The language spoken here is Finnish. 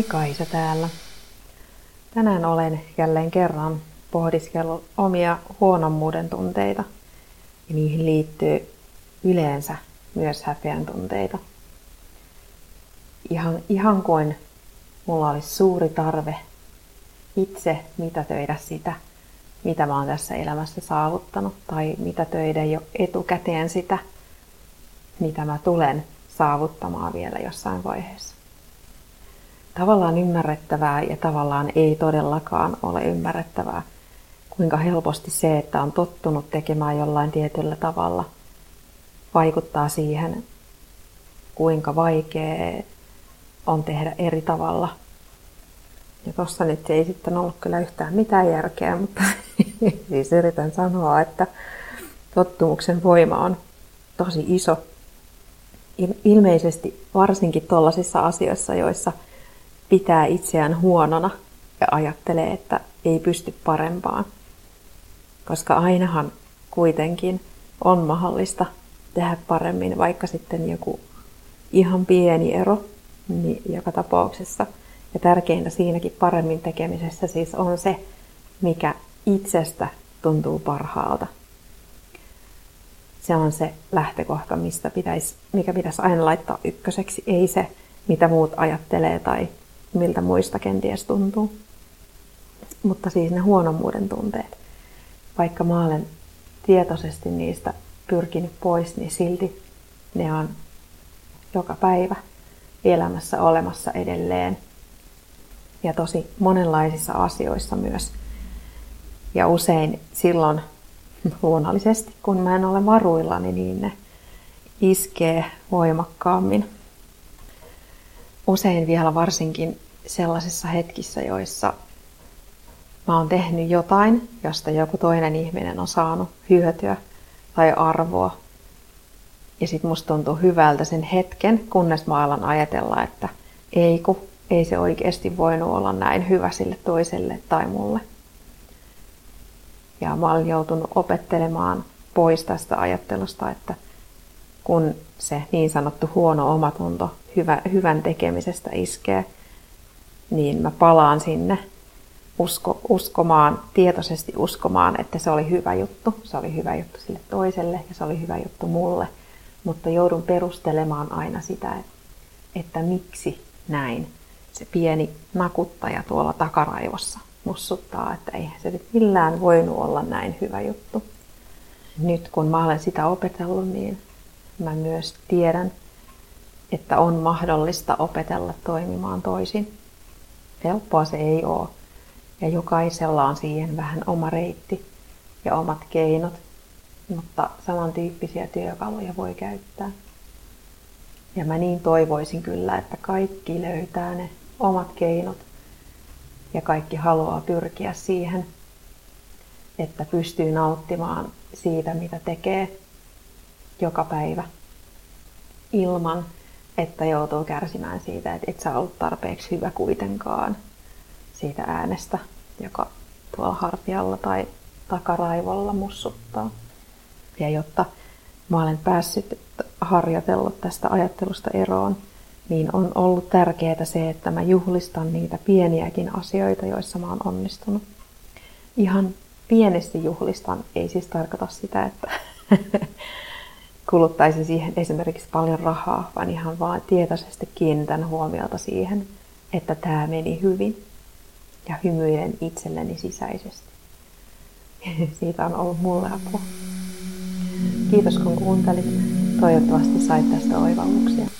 Hei Kaisa täällä. Tänään olen jälleen kerran pohdiskellut omia huonommuuden tunteita. Ja niihin liittyy yleensä myös häpeän tunteita. Ihan, ihan kuin mulla olisi suuri tarve itse mitätöidä sitä, mitä mä oon tässä elämässä saavuttanut, tai mitätöidä jo etukäteen sitä, mitä mä tulen saavuttamaan vielä jossain vaiheessa tavallaan ymmärrettävää ja tavallaan ei todellakaan ole ymmärrettävää, kuinka helposti se, että on tottunut tekemään jollain tietyllä tavalla, vaikuttaa siihen, kuinka vaikea on tehdä eri tavalla. Ja tuossa nyt ei sitten ollut kyllä yhtään mitään järkeä, mutta siis yritän sanoa, että tottumuksen voima on tosi iso. Ilmeisesti varsinkin tuollaisissa asioissa, joissa – pitää itseään huonona ja ajattelee, että ei pysty parempaan. Koska ainahan kuitenkin on mahdollista tehdä paremmin, vaikka sitten joku ihan pieni ero niin joka tapauksessa. Ja tärkeintä siinäkin paremmin tekemisessä siis on se, mikä itsestä tuntuu parhaalta. Se on se lähtökohta, mistä pitäisi, mikä pitäisi aina laittaa ykköseksi, ei se, mitä muut ajattelee tai miltä muista kenties tuntuu. Mutta siis ne huonommuuden tunteet. Vaikka mä olen tietoisesti niistä pyrkinyt pois, niin silti ne on joka päivä elämässä olemassa edelleen. Ja tosi monenlaisissa asioissa myös. Ja usein silloin luonnollisesti, kun mä en ole varuillani, niin ne iskee voimakkaammin usein vielä varsinkin sellaisissa hetkissä, joissa mä oon tehnyt jotain, josta joku toinen ihminen on saanut hyötyä tai arvoa. Ja sit musta tuntuu hyvältä sen hetken, kunnes mä alan ajatella, että ei ku, ei se oikeasti voinut olla näin hyvä sille toiselle tai mulle. Ja mä olen joutunut opettelemaan pois tästä ajattelusta, että kun se niin sanottu huono omatunto hyvä, hyvän tekemisestä iskee, niin mä palaan sinne usko, uskomaan, tietoisesti uskomaan, että se oli hyvä juttu. Se oli hyvä juttu sille toiselle ja se oli hyvä juttu mulle. Mutta joudun perustelemaan aina sitä, että miksi näin. Se pieni nakuttaja tuolla takaraivossa mussuttaa, että ei se nyt millään voinut olla näin hyvä juttu. Nyt kun mä olen sitä opetellut, niin mä myös tiedän, että on mahdollista opetella toimimaan toisin. Helppoa se ei ole. Ja jokaisella on siihen vähän oma reitti ja omat keinot, mutta samantyyppisiä työkaluja voi käyttää. Ja mä niin toivoisin kyllä, että kaikki löytää ne omat keinot ja kaikki haluaa pyrkiä siihen, että pystyy nauttimaan siitä, mitä tekee joka päivä ilman, että joutuu kärsimään siitä, että et sä ollut tarpeeksi hyvä kuitenkaan siitä äänestä, joka tuolla hartialla tai takaraivolla mussuttaa. Ja jotta mä olen päässyt harjoitellut tästä ajattelusta eroon, niin on ollut tärkeää se, että mä juhlistan niitä pieniäkin asioita, joissa mä oon onnistunut. Ihan pienesti juhlistan ei siis tarkoita sitä, että kuluttaisi siihen esimerkiksi paljon rahaa, vaan ihan vaan tietoisesti kiinnitän huomiota siihen, että tämä meni hyvin ja hymyilen itselleni sisäisesti. Siitä on ollut mulle apua. Kiitos kun kuuntelit. Toivottavasti sait tästä oivalluksia.